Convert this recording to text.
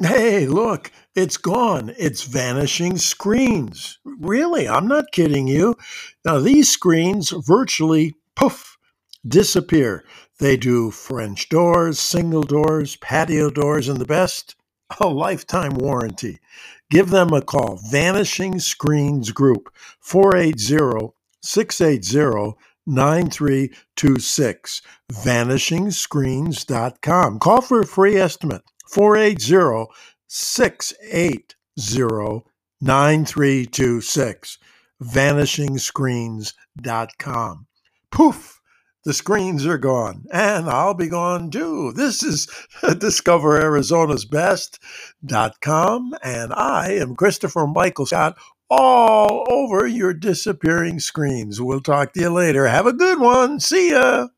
Hey, look, it's gone. It's vanishing screens. Really, I'm not kidding you. Now, these screens virtually poof disappear. They do French doors, single doors, patio doors, and the best a lifetime warranty. Give them a call. Vanishing Screens Group, 480 680 9326. VanishingScreens.com. Call for a free estimate. 480 680 9326. VanishingScreens.com. Poof! The screens are gone, and I'll be gone too. This is Discover Arizona's and I am Christopher Michael Scott all over your disappearing screens. We'll talk to you later. Have a good one. See ya.